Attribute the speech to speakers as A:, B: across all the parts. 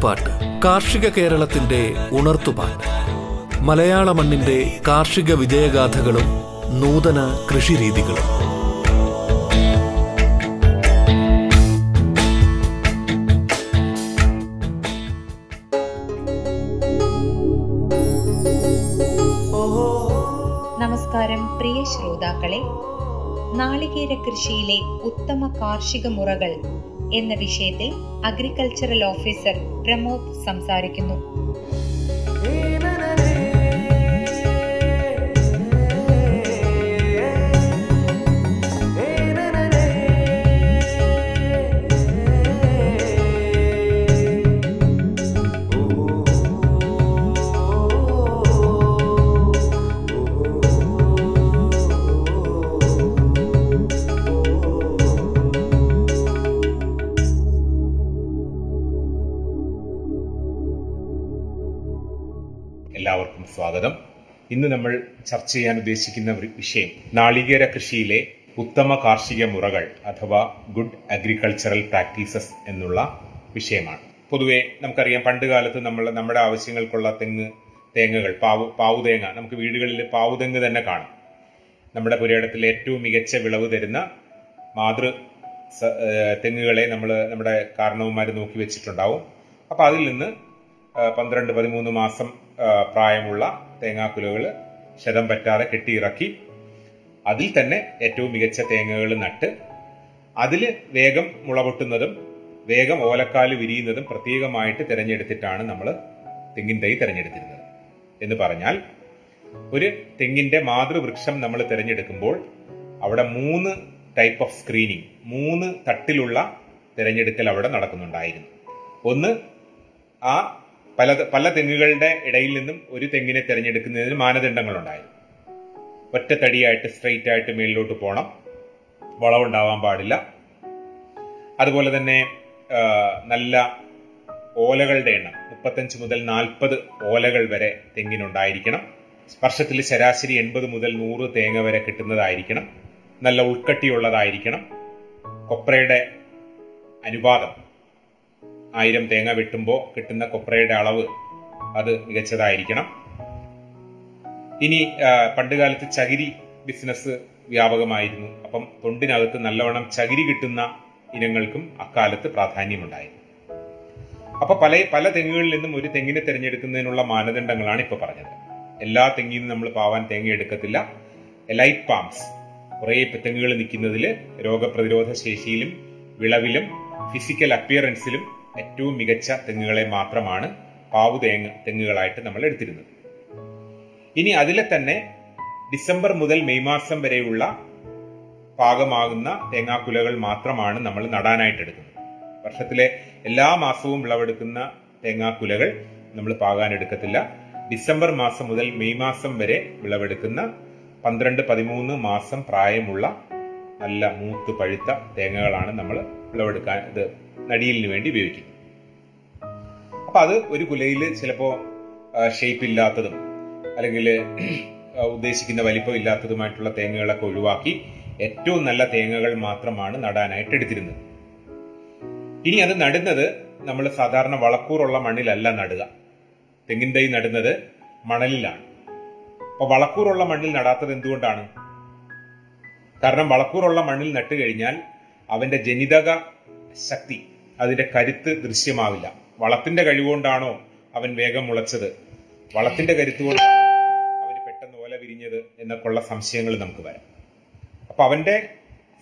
A: നാട്ടുപാട്ട് കാർഷിക കേരളത്തിന്റെ ഉണർത്തുപാട്ട്. മലയാള മണ്ണിന്റെ കാർഷിക വിജയഗാഥകളും നൂതന കൃഷിരീതികളും.
B: നമസ്കാരം പ്രിയ ശ്രോതാക്കളെ. നാളികേര കൃഷിയിലെ ഉത്തമ കാർഷിക മുറകൾ എന്ന വിഷയത്തിൽ അഗ്രികൾച്ചറൽ ഓഫീസർ പ്രമോദ് സംസാരിക്കുന്നു.
C: സ്വാഗതം. ഇന്ന് നമ്മൾ ചർച്ച ചെയ്യാൻ ഉദ്ദേശിക്കുന്ന വിഷയം നാളികേര കൃഷിയിലെ ഉത്തമ കാർഷിക മുറകൾ അഥവാ ഗുഡ് അഗ്രികൾച്ചറൽ പ്രാക്ടീസസ് എന്നുള്ള വിഷയമാണ്. പൊതുവെ നമുക്കറിയാം പണ്ട് കാലത്ത് നമ്മൾ നമ്മുടെ ആവശ്യങ്ങൾക്കുള്ള തെങ്ങ് തേങ്ങകൾ പാവു പാവുതേങ്ങ നമുക്ക് വീടുകളിൽ പാവുതെങ്ങ് തന്നെ കാണും. നമ്മുടെ പുരയിടത്തിൽ ഏറ്റവും മികച്ച വിളവ് തരുന്ന മാതൃ തെങ്ങുകളെ നമ്മൾ നമ്മുടെ കാരണവന്മാർ നോക്കി വെച്ചിട്ടുണ്ടാവും. അപ്പൊ അതിൽ നിന്ന് പന്ത്രണ്ട് പതിമൂന്ന് മാസം പ്രായമുള്ള തേങ്ങാക്കുലകൾ ശതം പറ്റാതെ കെട്ടിയിറക്കി അതിൽ തന്നെ ഏറ്റവും മികച്ച തേങ്ങകൾ നട്ട് അതിൽ വേഗം മുളപൊട്ടുന്നതും വേഗം ഓലക്കാൽ വിരിയുന്നതും പ്രത്യേകമായിട്ട് തിരഞ്ഞെടുത്തിട്ടാണ് നമ്മൾ തെങ്ങിൻ തൈ തിരഞ്ഞെടുത്തിരുന്നത്. എന്ന് പറഞ്ഞാൽ ഒരു തെങ്ങിന്റെ മാതൃവൃക്ഷം നമ്മൾ തിരഞ്ഞെടുക്കുമ്പോൾ അവിടെ മൂന്ന് ടൈപ്പ് ഓഫ് സ്ക്രീനിങ് മൂന്ന് തട്ടിലുള്ള തിരഞ്ഞെടുക്കൽ അവിടെ നടക്കുന്നുണ്ടായിരുന്നു. ഒന്ന് ആ പല പല തെങ്ങുകളുടെ ഇടയിൽ നിന്നും ഒരു തെങ്ങിനെ തിരഞ്ഞെടുക്കുന്നതിന് മാനദണ്ഡങ്ങളുണ്ടായി. ഒറ്റ തടിയായിട്ട് സ്ട്രെയിറ്റ് ആയിട്ട് മേളിലോട്ട് പോകണം വളവുണ്ടാവാൻ പാടില്ല. അതുപോലെ തന്നെ നല്ല ഓലകളുടെ എണ്ണം മുപ്പത്തഞ്ച് മുതൽ നാൽപ്പത് ഓലകൾ വരെ തെങ്ങിനുണ്ടായിരിക്കണം. വർഷത്തിൽ ശരാശരി എൺപത് മുതൽ നൂറ് തേങ്ങ വരെ കിട്ടുന്നതായിരിക്കണം. നല്ല ഉൾക്കട്ടിയുള്ളതായിരിക്കണം. കൊപ്രയുടെ അനുപാതം ആയിരം തേങ്ങ വെട്ടുമ്പോൾ കിട്ടുന്ന കൊപ്രയുടെ അളവ് അത് മികച്ചതായിരിക്കണം. ഇനി പണ്ടുകാലത്ത് ചകിരി ബിസിനസ് വ്യാപകമായിരുന്നു. അപ്പം തൊണ്ടിനകത്ത് നല്ലവണ്ണം ചകിരി കിട്ടുന്ന ഇനങ്ങൾക്കും അക്കാലത്ത് പ്രാധാന്യമുണ്ടായിരുന്നു. അപ്പൊ പല പല തെങ്ങുകളിൽ നിന്നും ഒരു തെങ്ങിനെ തിരഞ്ഞെടുക്കുന്നതിനുള്ള മാനദണ്ഡങ്ങളാണ് ഇപ്പൊ പറഞ്ഞത്. എല്ലാ തെങ്ങിൽ നിന്നും നമ്മൾ പാവാൻ തേങ്ങ എടുക്കത്തില്ല. എലൈറ്റ് പാംസ് കുറേ തെങ്ങുകൾ നിൽക്കുന്നതിൽ രോഗപ്രതിരോധ ശേഷിയിലും വിളവിലും ഫിസിക്കൽ അപ്പിയറൻസിലും ഏറ്റവും മികച്ച തെങ്ങുകളെ മാത്രമാണ് പാവു തേങ്ങ തെങ്ങുകളായിട്ട് നമ്മൾ എടുത്തിരുന്നത്. ഇനി അതിലെ തന്നെ ഡിസംബർ മുതൽ മെയ് മാസം വരെയുള്ള പാകമാകുന്ന തേങ്ങാക്കുലകൾ മാത്രമാണ് നമ്മൾ നടാനായിട്ട് എടുക്കുന്നത്. വർഷത്തിലെ എല്ലാ മാസവും വിളവെടുക്കുന്ന തേങ്ങാക്കുലകൾ നമ്മൾ പാകാൻ എടുക്കത്തില്ല. ഡിസംബർ മാസം മുതൽ മെയ് മാസം വരെ വിളവെടുക്കുന്ന പന്ത്രണ്ട് പതിമൂന്ന് മാസം പ്രായമുള്ള നല്ല മൂത്ത് പഴുത്ത തേങ്ങകളാണ് നമ്മൾ വിളവെടുക്കാൻ ഇത് നടിയിലിന് വേണ്ടി ഉപയോഗിക്കുന്നത്. അപ്പൊ അത് ഒരു കുലയിൽ ചിലപ്പോ ഷേപ്പ് ഇല്ലാത്തതും അല്ലെങ്കിൽ ഉദ്ദേശിക്കുന്ന വലിപ്പം ഇല്ലാത്തതുമായിട്ടുള്ള തേങ്ങകളൊക്കെ ഒഴിവാക്കി ഏറ്റവും നല്ല തേങ്ങകൾ മാത്രമാണ് നടാനായിട്ട് എടുത്തിരുന്നത്. ഇനി അത് നടുന്നത് നമ്മൾ സാധാരണ വളക്കൂറുള്ള മണ്ണിലല്ല നടുക. തെങ്ങിൻ തൈ നടുന്നത് മണലിലാണ്. അപ്പൊ വളക്കൂറുള്ള മണ്ണിൽ നടാത്തത് എന്തുകൊണ്ടാണ്? കാരണം വളക്കൂറുള്ള മണ്ണിൽ നട്ടു കഴിഞ്ഞാൽ അവന്റെ ജനിതക ശക്തി അതിന്റെ കരുത്ത് ദൃശ്യമാവില്ല. വളത്തിന്റെ കഴിവുകൊണ്ടാണോ അവൻ വേഗം മുളച്ചത്? വളത്തിന്റെ കരുത്തുകൊണ്ടാണോ അവന് പെട്ടെന്ന് ഓല വിരിഞ്ഞത് എന്നൊക്കെയുള്ള സംശയങ്ങൾ നമുക്ക് വരാം. അപ്പൊ അവന്റെ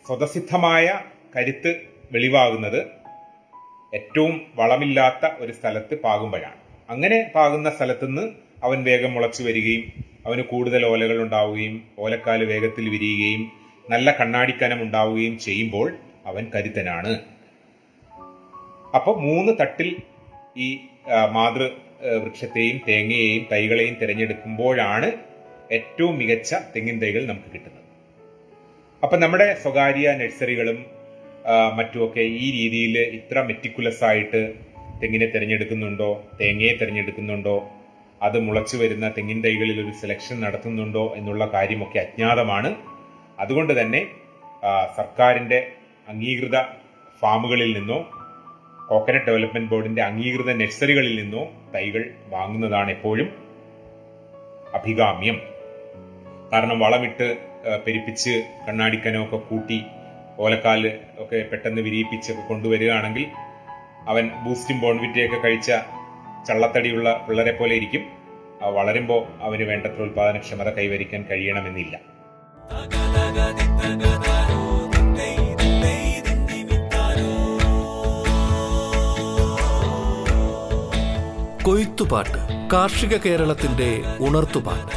C: സ്വതസിദ്ധമായ കരുത്ത് വെളിവാകുന്നത് ഏറ്റവും വളമില്ലാത്ത ഒരു സ്ഥലത്ത് പാകുമ്പോഴാണ്. അങ്ങനെ പാകുന്ന സ്ഥലത്തുനിന്ന് അവൻ വേഗം മുളച്ചു വരികയും അവന് കൂടുതൽ ഓലകൾ ഉണ്ടാവുകയും ഓലക്കാൽ വേഗത്തിൽ വിരിയുകയും നല്ല കണ്ണാടിക്കനം ഉണ്ടാവുകയും ചെയ്യുമ്പോൾ അവൻ കരുത്തനാണ്. അപ്പൊ മൂന്ന് തട്ടിൽ ഈ മാതൃ വൃക്ഷത്തെയും തേങ്ങയെയും തൈകളെയും തിരഞ്ഞെടുക്കുമ്പോഴാണ് ഏറ്റവും മികച്ച തെങ്ങിൻ തൈകൾ നമുക്ക് കിട്ടുന്നത്. അപ്പൊ നമ്മുടെ സ്വകാര്യ നഴ്സറികളും മറ്റുമൊക്കെ ഈ രീതിയിൽ ഇത്ര മെറ്റിക്കുലസ് ആയിട്ട് തെങ്ങിനെ തിരഞ്ഞെടുക്കുന്നുണ്ടോ തേങ്ങയെ തിരഞ്ഞെടുക്കുന്നുണ്ടോ അത് മുളച്ചു വരുന്ന തെങ്ങിൻ തൈകളിൽ ഒരു സെലക്ഷൻ നടത്തുന്നുണ്ടോ എന്നുള്ള കാര്യമൊക്കെ അജ്ഞാതമാണ്. അതുകൊണ്ട് തന്നെ സർക്കാരിന്റെ അംഗീകൃത ഫാമുകളിൽ നിന്നോ കോക്കനട്ട് ഡെവലപ്മെന്റ് ബോർഡിന്റെ അംഗീകൃത നഴ്സറികളിൽ നിന്നോ തൈകൾ വാങ്ങുന്നതാണ് എപ്പോഴും അഭികാമ്യം. കാരണം വളമിട്ട് പെരിപ്പിച്ച് കണ്ണാടിക്കനോ കണ്ണാടിക്കനമൊക്കെ കൂട്ടി ഓലക്കാൽ ഒക്കെ പെട്ടെന്ന് വിരിയിപ്പിച്ചൊക്കെ കൊണ്ടുവരികയാണെങ്കിൽ അവൻ ബൂസ്റ്റും ബോൺവിറ്റയൊക്കെ കഴിച്ച ചള്ളത്തടിയുള്ള പിള്ളേരെ പോലെ ഇരിക്കും. വളരുമ്പോൾ അവന് വേണ്ടത്ര ഉൽപാദനക്ഷമത കൈവരിക്കാൻ കഴിയണമെന്നില്ല.
A: കൊയ്ത്തുപാട്ട് കാർഷിക കേരളത്തിന്റെ ഉണർത്തുപാട്ട്.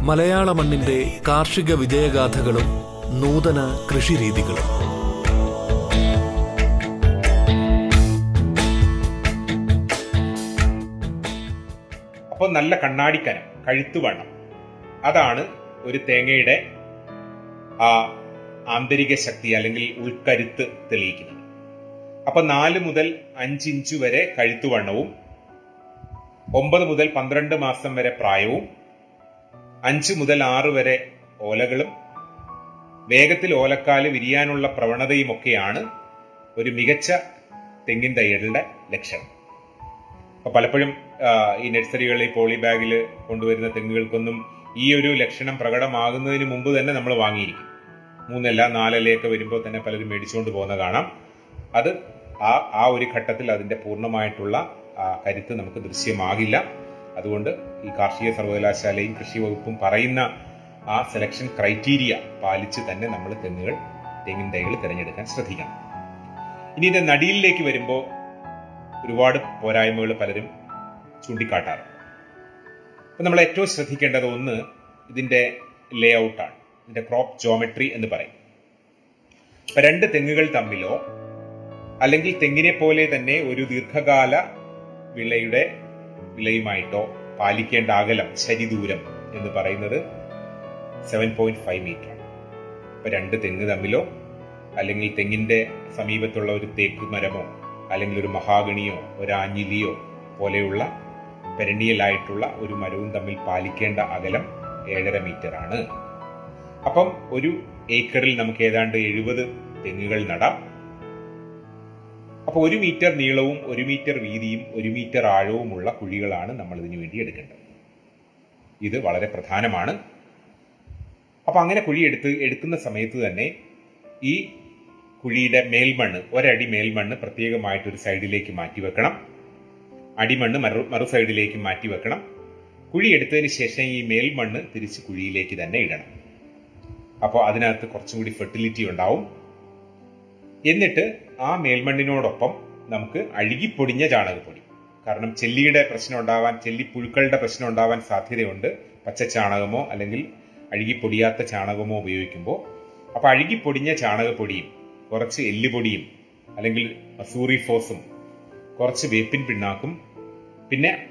A: മലയാള മണ്ണിന്റെ കാർഷിക വിജയഗാഥകളും നൂതന കൃഷിരീതികളും.
C: അപ്പോൾ നല്ല കണ്ണാടിക്കനം കഴുത്തുവണ്ണം. അതാണ് ഒരു തേങ്ങയുടെ ആ ആന്തരിക ശക്തി അല്ലെങ്കിൽ ഉൾക്കരുത്ത് തെളിയിക്കുന്നത്. അപ്പൊ നാല് മുതൽ അഞ്ച് ഇഞ്ച് വരെ കഴുത്തുവണ്ണവും ഒമ്പത് മുതൽ പന്ത്രണ്ട് മാസം വരെ പ്രായവും അഞ്ച് മുതൽ ആറ് വരെ ഓലകളും വേഗത്തിൽ ഓലക്കാൽ വിരിയാനുള്ള പ്രവണതയുമൊക്കെയാണ് ഒരു മികച്ച തെങ്ങിൻ തയ്യലിന്റെ ലക്ഷണം. അപ്പൊ പലപ്പോഴും ഈ നഴ്സറികളിൽ പോളി ബാഗിൽ കൊണ്ടുവരുന്ന തെങ്ങുകൾക്കൊന്നും ഈ ഒരു ലക്ഷണം പ്രകടമാകുന്നതിന് മുമ്പ് തന്നെ നമ്മൾ വാങ്ങിയിരിക്കും. മൂന്നല്ല നാലല്ലയൊക്കെ വരുമ്പോൾ തന്നെ പലരും മേടിച്ചുകൊണ്ട് പോകുന്ന കാണാം. അത് ആ ആ ഒരു ഘട്ടത്തിൽ അതിന്റെ പൂർണമായിട്ടുള്ള ആ, കരുത്ത് നമുക്ക് ദൃശ്യമാകില്ല. അതുകൊണ്ട് ഈ കാർഷിക സർവകലാശാലയും കൃഷി വകുപ്പും പറയുന്ന ആ സെലക്ഷൻ ക്രൈറ്റീരിയ പാലിച്ച് തന്നെ നമ്മൾ തെങ്ങുകൾ തെങ്ങിൻ തൈകൾ തിരഞ്ഞെടുക്കാൻ ശ്രദ്ധിക്കണം. ഇനി ഇത് നടിയിലേക്ക് വരുമ്പോൾ ഒരുപാട് പോരായ്മകൾ പലരും ചൂണ്ടിക്കാട്ടാറ് അപ്പൊ നമ്മൾ ഏറ്റവും ശ്രദ്ധിക്കേണ്ടത് ഒന്ന് ഇതിന്റെ ലേ ഔട്ടാണ് ഇതിന്റെ ക്രോപ്പ് ജോമെട്രി എന്ന് പറയും. രണ്ട് തെങ്ങുകൾ തമ്മിലോ അല്ലെങ്കിൽ തെങ്ങിനെ പോലെ തന്നെ ഒരു ദീർഘകാല വിളയുടെ വിളയുമായിട്ടോ പാലിക്കേണ്ട അകലം ശരിദൂരം എന്ന് പറയുന്നത് സെവൻ പോയിന്റ് ഫൈവ് മീറ്റർ ആണ്. രണ്ട് തെങ്ങ് തമ്മിലോ അല്ലെങ്കിൽ തെങ്ങിന്റെ സമീപത്തുള്ള ഒരു തേക്ക് മരമോ അല്ലെങ്കിൽ ഒരു മഹാഗണിയോ ഒരു ആഞ്ഞിലിയോ പോലെയുള്ള പെരണിയലായിട്ടുള്ള ഒരു മരവും തമ്മിൽ പാലിക്കേണ്ട അകലം ഏഴര മീറ്റർ ആണ്. അപ്പം ഒരു ഏക്കറിൽ നമുക്ക് ഏതാണ്ട് എഴുപത് തെങ്ങുകൾ നടാം. അപ്പോൾ ഒരു മീറ്റർ നീളവും ഒരു മീറ്റർ വീതിയും ഒരു മീറ്റർ ആഴവുമുള്ള കുഴികളാണ് നമ്മൾ ഇതിനു വേണ്ടി എടുക്കേണ്ടത്. ഇത് വളരെ പ്രധാനമാണ്. അപ്പോൾ അങ്ങനെ കുഴി എടുത്ത് എടുക്കുന്ന സമയത്ത് തന്നെ ഈ കുഴിയുടെ മേൽമണ്ണ് ഒരടി മേൽമണ്ണ് പ്രത്യേകമായിട്ട് ഒരു സൈഡിലേക്ക് മാറ്റി വെക്കണം. അടിമണ്ണ് മറു മറു സൈഡിലേക്ക് മാറ്റി വെക്കണം. കുഴി എടുത്തതിന് ശേഷം ഈ മേൽമണ്ണ് തിരിച്ച് കുഴിയിലേക്ക് തന്നെ ഇടണം. അപ്പോൾ അതിനകത്ത് കുറച്ചും കൂടി ഫെർട്ടിലിറ്റി ഉണ്ടാവും. എന്നിട്ട് ആ മേൽമണ്ണിനോടൊപ്പം നമുക്ക് അഴുകിപ്പൊടിഞ്ഞ ചാണകപ്പൊടി. കാരണം ചെല്ലിയുടെ പ്രശ്നം ഉണ്ടാവാൻ ചെല്ലി ചെല്ലിപ്പുഴുക്കളുടെ പ്രശ്നം ഉണ്ടാവാൻ സാധ്യതയുണ്ട്. പച്ച ചാണകമോ അല്ലെങ്കിൽ അഴുകിപ്പൊടിയാത്ത ചാണകമോ ഉപയോഗിക്കുമ്പോൾ. അപ്പോൾ അഴുകിപ്പൊടിഞ്ഞ ചാണകപ്പൊടിയും കുറച്ച് എല്ലുപൊടിയും അല്ലെങ്കിൽ മസൂറി ഫോസും കുറച്ച് വേപ്പിൻ പിണ്ണാക്കും പിന്നെ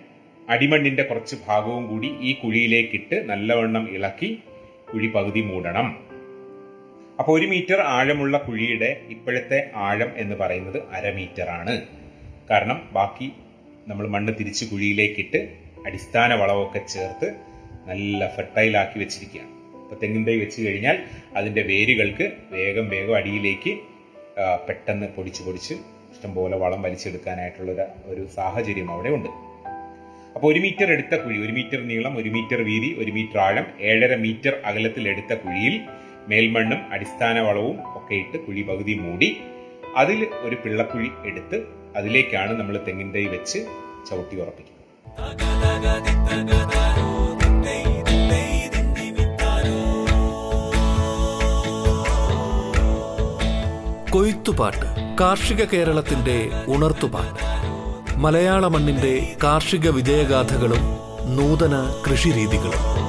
C: അടിമണ്ണിന്റെ കുറച്ച് ഭാഗവും കൂടി ഈ കുഴിയിലേക്കിട്ട് നല്ലവണ്ണം ഇളക്കി കുഴി പകുതി മൂടണം. അപ്പോൾ ഒരു മീറ്റർ ആഴമുള്ള കുഴിയുടെ ഇപ്പോഴത്തെ ആഴം എന്ന് പറയുന്നത് അര മീറ്റർ ആണ് കാരണം ബാക്കി നമ്മൾ മണ്ണ് തിരിച്ച് കുഴിയിലേക്കിട്ട് അടിസ്ഥാന വളമൊക്കെ ചേർത്ത് നല്ല ഫെർട്ടൈലാക്കി വെച്ചിരിക്കുകയാണ്. അപ്പോൾ തെങ്ങിൻ തൈ വെച്ച് കഴിഞ്ഞാൽ അതിന്റെ വേരുകൾക്ക് വേഗം വേഗം അടിയിലേക്ക് പെട്ടെന്ന് പൊടിച്ച് പൊടിച്ച് ഇഷ്ടംപോലെ വളം വലിച്ചെടുക്കാനായിട്ടുള്ള ഒരു സാഹചര്യം അവിടെ ഉണ്ട്. അപ്പോൾ ഒരു മീറ്റർ എടുത്ത കുഴി ഒരു മീറ്റർ നീളം ഒരു മീറ്റർ വീതി ഒരു മീറ്റർ ആഴം ഏഴര മീറ്റർ അകലത്തിൽ എടുത്ത കുഴിയിൽ മേൽമണ്ണും അടിസ്ഥാന വളവും ഒക്കെ ഇട്ട് കുഴി പകുതി മൂടി അതിൽ ഒരു പിള്ളക്കുഴി എടുത്ത് അതിലേക്കാണ് നമ്മൾ തെങ്ങിൻ തൈ വെച്ച് ചവിട്ടി ഉറപ്പിക്കുന്നത്.
A: കൊയ്ത്തുപാട്ട് കാർഷിക കേരളത്തിന്റെ ഉണർത്തുപാട്ട്. മലയാള മണ്ണിന്റെ കാർഷിക വിജയഗാഥകളും നൂതന കൃഷിരീതികളും.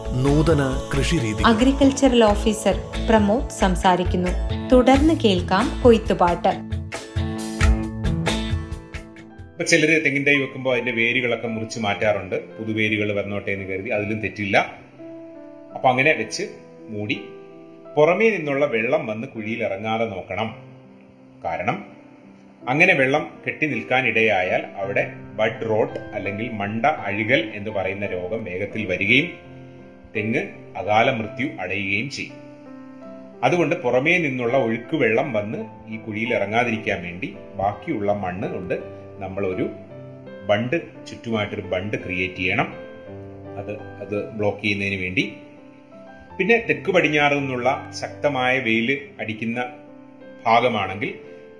A: നൂതന കൃഷിരീതികളും
B: അഗ്രികൾച്ചറൽ ഓഫീസർ പ്രമോദ് സംസാരിക്കുന്നു. തുടർന്ന് കേൾക്കാം കൊയ്ത്തുപാട്ട്.
C: ഇപ്പൊ ചിലര് തെങ്ങിൻ തൈ വെക്കുമ്പോൾ അതിന്റെ വേരുകളൊക്കെ മുറിച്ച് മാറ്റാറുണ്ട്. പുതുവേരുകൾ വന്നോട്ടെ എന്ന് കരുതി അതിലും തെറ്റില്ല. അപ്പൊ അങ്ങനെ വെച്ച് മൂടി പുറമേ നിന്നുള്ള വെള്ളം വന്ന് കുഴിയിൽ ഇറങ്ങാതെ നോക്കണം. കാരണം അങ്ങനെ വെള്ളം കെട്ടി നിൽക്കാനിടയായാൽ അവിടെ ബഡ് റോട്ട് അല്ലെങ്കിൽ മണ്ട അഴുകൽ എന്ന് പറയുന്ന രോഗം വേഗത്തിൽ വരികയും തെങ്ങ് അകാല മൃത്യു അടയുകയും ചെയ്യും. അതുകൊണ്ട് പുറമേ നിന്നുള്ള ഒഴുക്ക് വെള്ളം വന്ന് ഈ കുഴിയിൽ ഇറങ്ങാതിരിക്കാൻ വേണ്ടി ബാക്കിയുള്ള മണ്ണ് കൊണ്ട് ഒരു ബണ്ട് ചുറ്റുമായിട്ടൊരു ബണ്ട് ക്രിയേറ്റ് ചെയ്യണം. അത് അത് ബ്ലോക്ക് ചെയ്യുന്നതിന് വേണ്ടി. പിന്നെ തെക്ക് പടിഞ്ഞാറ് നിന്നുള്ള ശക്തമായ വെയിൽ അടിക്കുന്ന ഭാഗമാണെങ്കിൽ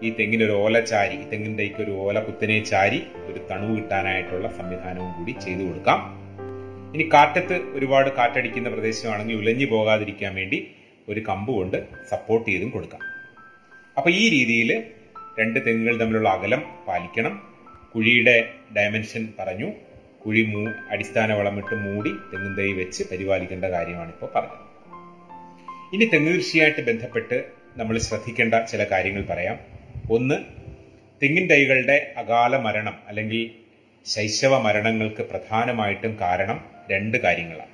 C: ഈ തെങ്ങിനൊരു ഓല ചാരി തെങ്ങിന്റെ ഒരു ഓല കുത്തനെ ചാരി ഒരു തണുവ് കിട്ടാനായിട്ടുള്ള സംവിധാനവും കൂടി ചെയ്തു കൊടുക്കാം. ഇനി കാറ്റത്ത് ഒരുപാട് കാറ്റടിക്കുന്ന പ്രദേശമാണെങ്കിൽ ഉലഞ്ഞു പോകാതിരിക്കാൻ വേണ്ടി ഒരു കമ്പ് കൊണ്ട് സപ്പോർട്ട് ചെയ്തും കൊടുക്കാം. അപ്പോൾ ഈ രീതിയിൽ രണ്ട് തെങ്ങുകൾ തമ്മിലുള്ള അകലം പാലിക്കണം. കുഴിയുടെ ഡയമെൻഷൻ പറഞ്ഞു. കുഴി മൂ അടിസ്ഥാന വളമിട്ട് മൂടി തെങ്ങും തൈ വെച്ച് പരിപാലിക്കേണ്ട കാര്യമാണ് ഇപ്പോൾ പറഞ്ഞത്. ഇനി തെങ്ങ് കൃഷിയായിട്ട് ബന്ധപ്പെട്ട് നമ്മൾ ശ്രദ്ധിക്കേണ്ട ചില കാര്യങ്ങൾ പറയാം. ഒന്ന് തെങ്ങിൻ തൈകളുടെ അകാല മരണം അല്ലെങ്കിൽ ശൈശവ മരണങ്ങൾക്ക് പ്രധാനമായിട്ടും കാരണം രണ്ട് കാര്യങ്ങളാണ്.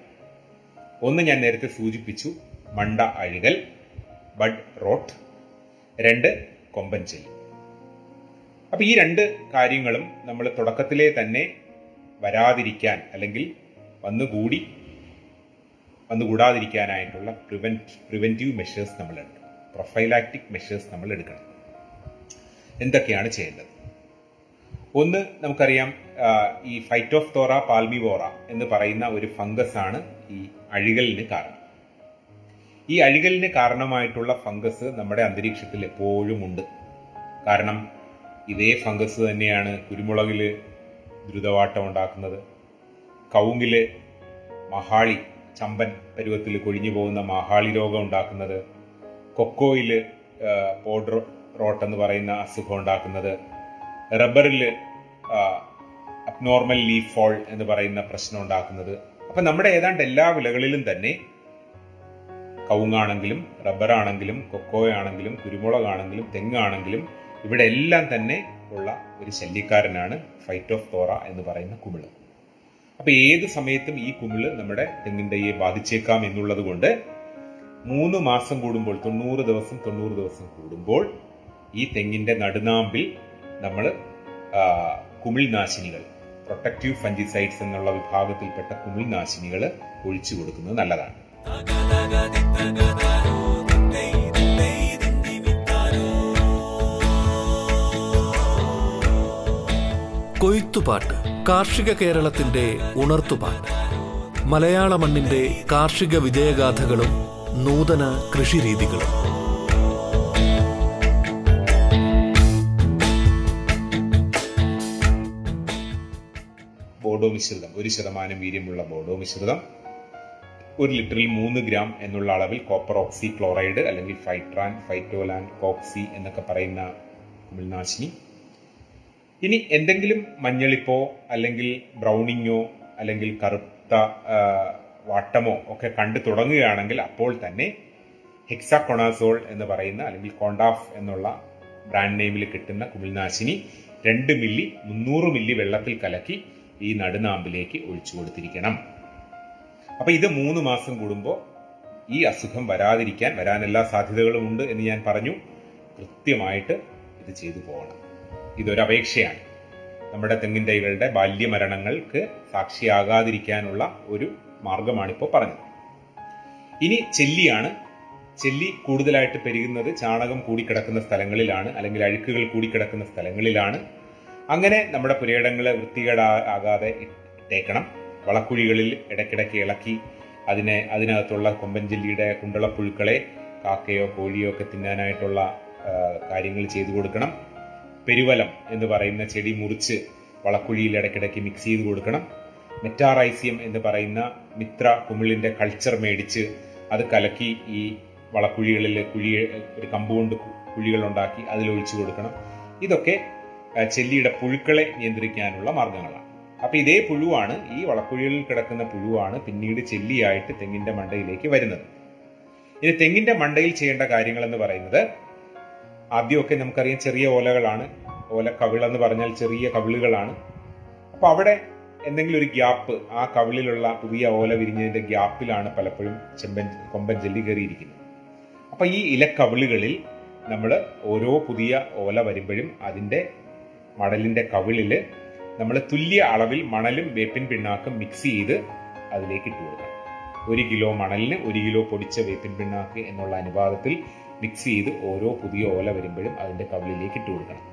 C: ഒന്ന് ഞാൻ നേരത്തെ സൂചിപ്പിച്ചു മണ്ട അഴുകൽ ബഡ് റോട്ട് രണ്ട് കൊമ്പൻ ചെല്ലി. അപ്പൊ ഈ രണ്ട് കാര്യങ്ങളും നമ്മൾ തുടക്കത്തിലെ തന്നെ വരാതിരിക്കാൻ അല്ലെങ്കിൽ വന്നുകൂടി വന്നുകൂടാതിരിക്കാനായിട്ടുള്ള പ്രിവെന്റ് പ്രിവെന്റീവ് മെഷേഴ്സ് നമ്മൾ എടുക്കണം. പ്രൊഫൈലാക്റ്റിക് മെഷേഴ്സ് നമ്മൾ എടുക്കണം. എന്തൊക്കെയാണ് ചെയ്യേണ്ടത്? ഒന്ന് നമുക്കറിയാം ഈ ഫൈറ്റോഫ്തോറ പാൽമിവോറ എന്ന് പറയുന്ന ഒരു ഫംഗസ് ആണ് ഈ അഴികലിന് കാരണം. ഈ അഴികലിന് കാരണമായിട്ടുള്ള ഫംഗസ് നമ്മുടെ അന്തരീക്ഷത്തിൽ എപ്പോഴും ഉണ്ട്. കാരണം ഇതേ ഫംഗസ് തന്നെയാണ് കുരുമുളകിൽ ദ്രുതവാട്ടം ഉണ്ടാക്കുന്നത്. കൗങ്ങിൽ മഹാളി ചമ്പൻ പരുവത്തിൽ കൊഴിഞ്ഞു പോകുന്ന മഹാളി രോഗം ഉണ്ടാക്കുന്നത്. കൊക്കോയിൽ പോഡർ റോട്ട് എന്ന് പറയുന്ന അസുഖം ഉണ്ടാക്കുന്നത്. റബ്ബറിൽ അബ്നോർമൽ ലീഫ് ഫോൾ എന്ന് പറയുന്ന പ്രശ്നം ഉണ്ടാക്കുന്നത്. അപ്പൊ നമ്മുടെ ഏതാണ്ട് എല്ലാ വിളകളിലും തന്നെ കവുങ്ങാണെങ്കിലും റബ്ബറാണെങ്കിലും കൊക്കോയാണെങ്കിലും കുരുമുളകാണെങ്കിലും തെങ്ങാണെങ്കിലും ഇവിടെ എല്ലാം തന്നെ ഉള്ള ഒരു ശല്യക്കാരനാണ് ഫൈറ്റ് ഓഫ് തോറ എന്ന് പറയുന്ന കുമിൾ. അപ്പൊ ഏത് സമയത്തും ഈ കുമിൾ നമ്മുടെ തെങ്ങിന്റെയെ ബാധിച്ചേക്കാം എന്നുള്ളത് കൊണ്ട് മൂന്ന് മാസം കൂടുമ്പോൾ തൊണ്ണൂറ് ദിവസം തൊണ്ണൂറ് ദിവസം കൂടുമ്പോൾ ഈ തെങ്ങിന്റെ നടുനാമ്പിൽ നമ്മൾ കുമിൾനാശിനികൾ പ്രൊട്ടക്റ്റീവ് ഫഞ്ചിസൈഡ്സ് എന്നുള്ള വിഭാഗത്തിൽപ്പെട്ട കുമിൾനാശിനികൾ ഒഴിച്ചു കൊടുക്കുന്നത് നല്ലതാണ്.
A: കൊയ്ത്തുപാട്ട് കാർഷിക കേരളത്തിന്റെ ഉണർത്തുപാട്ട്. മലയാള മണ്ണിന്റെ കാർഷിക വിജയഗാഥകളും നൂതന കൃഷിരീതികളും.
C: മിശ്രിതം ഒരു ശതമാനം വീര്യമുള്ള ബോഡോ മിശ്രിതം ഒരു ലിറ്ററിൽ മൂന്ന് ഗ്രാം എന്നുള്ള അളവിൽ കോപ്പർ ഓക്സി ക്ലോറൈഡ് അല്ലെങ്കിൽ ഫൈട്രാൻ ഫൈറ്റോലാൻ കോക്സി എന്നൊക്കെ പറയുന്ന കുമിൾനാശിനി. ഇനി എന്തെങ്കിലും മഞ്ഞളിപ്പോ അല്ലെങ്കിൽ ബ്രൗണിങ്ങോ അല്ലെങ്കിൽ കറുത്ത വാട്ടമോ ഒക്കെ കണ്ടു തുടങ്ങുകയാണെങ്കിൽ അപ്പോൾ തന്നെ ഹെക്സാകൊണാസോൾ എന്ന് പറയുന്ന അല്ലെങ്കിൽ കോണ്ടാഫ് എന്നുള്ള ബ്രാൻഡ് നെയിമിൽ കിട്ടുന്ന കുമിൾനാശിനി രണ്ട് മില്ലി മുന്നൂറ് മില്ലി വെള്ളത്തിൽ കലക്കി ഈ നടുനാമ്പിലേക്ക് ഒഴിച്ചു കൊടുത്തിരിക്കണം. അപ്പൊ ഇത് മൂന്ന് മാസം കൂടുമ്പോൾ ഈ അസുഖം വരാതിരിക്കാൻ വരാൻ എല്ലാ സാധ്യതകളും ഉണ്ട് എന്ന് ഞാൻ പറഞ്ഞു. കൃത്യമായിട്ട് ഇത് ചെയ്തു പോകണം. ഇതൊരപേക്ഷയാണ് നമ്മുടെ തെങ്ങിൻ തൈകളുടെ ബാല്യമരണങ്ങൾക്ക് സാക്ഷിയാകാതിരിക്കാനുള്ള ഒരു മാർഗമാണിപ്പോൾ പറഞ്ഞത്. ഇനി ചെല്ലിയാണ്. ചെല്ലി കൂടുതലായിട്ട് പെരുകുന്നത് ചാണകം കൂടിക്കിടക്കുന്ന സ്ഥലങ്ങളിലാണ് അല്ലെങ്കിൽ അഴുക്കുകൾ കൂടിക്കിടക്കുന്ന സ്ഥലങ്ങളിലാണ്. അങ്ങനെ നമ്മുടെ പുരയിടങ്ങളെ വൃത്തികേടാകാതെ ഇട്ടേക്കണം. വളക്കുഴികളിൽ ഇടയ്ക്കിടയ്ക്ക് ഇളക്കി അതിനെ അതിനകത്തുള്ള കൊമ്പൻ ജെല്ലിയുടെ കുണ്ടളപ്പുഴുക്കളെ കാക്കയോ കോഴിയോ ഒക്കെ തിന്നാനായിട്ടുള്ള കാര്യങ്ങൾ ചെയ്തു കൊടുക്കണം. പെരുവലം എന്ന് പറയുന്ന ചെടി മുറിച്ച് വളക്കുഴിയിൽ ഇടയ്ക്കിടയ്ക്ക് മിക്സ് ചെയ്ത് കൊടുക്കണം. മെറ്റാറൈസിയം എന്ന് പറയുന്ന മിത്ര കുമിളിന്റെ കൾച്ചർ മേടിച്ച് അത് കലക്കി ഈ വളക്കുഴികളിൽ കുഴി ഒരു കമ്പ് കൊണ്ട് കുഴികൾ ഉണ്ടാക്കി അതിലൊഴിച്ചു കൊടുക്കണം. ഇതൊക്കെ ചെല്ലിയുടെ പുഴുക്കളെ നിയന്ത്രിക്കാനുള്ള മാർഗങ്ങളാണ് അപ്പോൾ ഇതേ പുഴുവാണ് ഈ വളക്കുഴികളിൽ കിടക്കുന്ന പുഴുവാണ് പിന്നീട് ചെല്ലിയായിട്ട് തെങ്ങിന്റെ മണ്ടയിലേക്ക് വരുന്നത്. ഇനി തെങ്ങിന്റെ മണ്ടയിൽ ചെയ്യേണ്ട കാര്യങ്ങൾ എന്ന് പറയുന്നത് ആദ്യമൊക്കെ നമുക്കറിയാം ചെറിയ ഓലകളാണ് ഓല കവിളെന്ന് പറഞ്ഞാൽ ചെറിയ കവിളുകളാണ്. അപ്പോൾ അവിടെ എന്തെങ്കിലും ഒരു ഗ്യാപ്പ് ആ കവിളിലുള്ള പുതിയ ഓല വിരിഞ്ഞതിന്റെ ഗ്യാപ്പിലാണ് പലപ്പോഴും ചെമ്പൻ കൊമ്പൻ ജെല്ലി കയറിയിരിക്കുന്നത്. അപ്പോൾ ഈ ഇലക്കവിളുകളിൽ നമ്മൾ ഓരോ പുതിയ ഓല വരുമ്പോഴും അതിന്റെ മടലിന്റെ കവിളിൽ നമ്മൾ തുല്യ അളവിൽ മണലും വേപ്പിൻ പിണ്ണാക്കും മിക്സ് ചെയ്ത് അതിലേക്ക് ഇട്ട് കൊടുക്കണം ഒരു കിലോ മണലിന് ഒരു കിലോ പൊടിച്ച വേപ്പിൻ പിണ്ണാക്ക് എന്നുള്ള അനുപാതത്തിൽ മിക്സ് ചെയ്ത് ഓരോ പുതിയ ഓല വരുമ്പോഴും അതിന്റെ കവിളിലേക്ക് ഇട്ട് കൊടുക്കണം.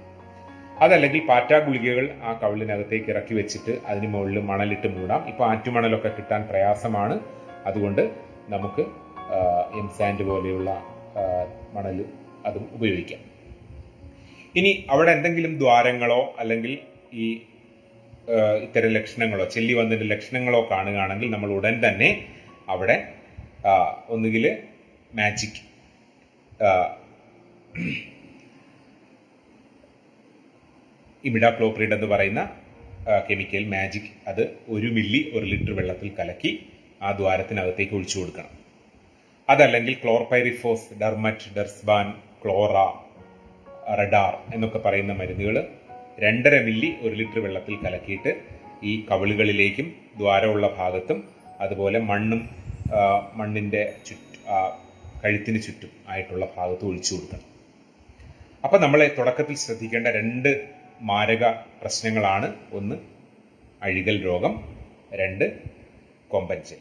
C: അതല്ലെങ്കിൽ പാറ്റാ ഗുളികകൾ ആ കവിളിനകത്തേക്ക് ഇറക്കി വെച്ചിട്ട് അതിന് മുകളിൽ മണലിട്ട് മൂടാം. ഇപ്പോൾ ആറ്റുമണലൊക്കെ കിട്ടാൻ പ്രയാസമാണ്. അതുകൊണ്ട് നമുക്ക് എം സാൻഡ് പോലെയുള്ള മണൽ അതും ഉപയോഗിക്കാം. ഇനി അവിടെ എന്തെങ്കിലും ദ്വാരങ്ങളോ അല്ലെങ്കിൽ ഈ ഇത്തരം ലക്ഷണങ്ങളോ ചെല്ലി വന്നതിന്റെ ലക്ഷണങ്ങളോ കാണുകയാണെങ്കിൽ നമ്മൾ ഉടൻ തന്നെ അവിടെ ഒന്നുകിൽ മാജിക് ഇമിഡാക്ലോപ്രിഡ് എന്ന് പറയുന്ന കെമിക്കൽ മാജിക് അത് ഒരു മില്ലി ഒരു ലിറ്റർ വെള്ളത്തിൽ കലക്കി ആ ദ്വാരത്തിനകത്തേക്ക് ഒഴിച്ചു കൊടുക്കണം. അതല്ലെങ്കിൽ ക്ലോർപൈറിഫോസ് ഡെർമറ്റ് ഡെർസ്ബാൻ ക്ലോറ റഡാർ എന്നൊക്കെ പറയുന്ന മരുന്നുകൾ രണ്ടര മില്ലി ഒരു ലിറ്റർ വെള്ളത്തിൽ കലക്കിയിട്ട് ഈ കവിളുകളിലേക്കും ദ്വാരമുള്ള ഭാഗത്തും അതുപോലെ മണ്ണും മണ്ണിന്റെ ചുറ്റ് കഴുത്തിന് ചുറ്റും ആയിട്ടുള്ള ഭാഗത്ത് ഒഴിച്ചു കൊടുക്കണം. അപ്പം നമ്മൾ തുടക്കത്തിൽ ശ്രദ്ധിക്കേണ്ട രണ്ട് മാരക പ്രശ്നങ്ങളാണ്. ഒന്ന് അഴികൽ രോഗം. രണ്ട് കൊമ്പൻചൽ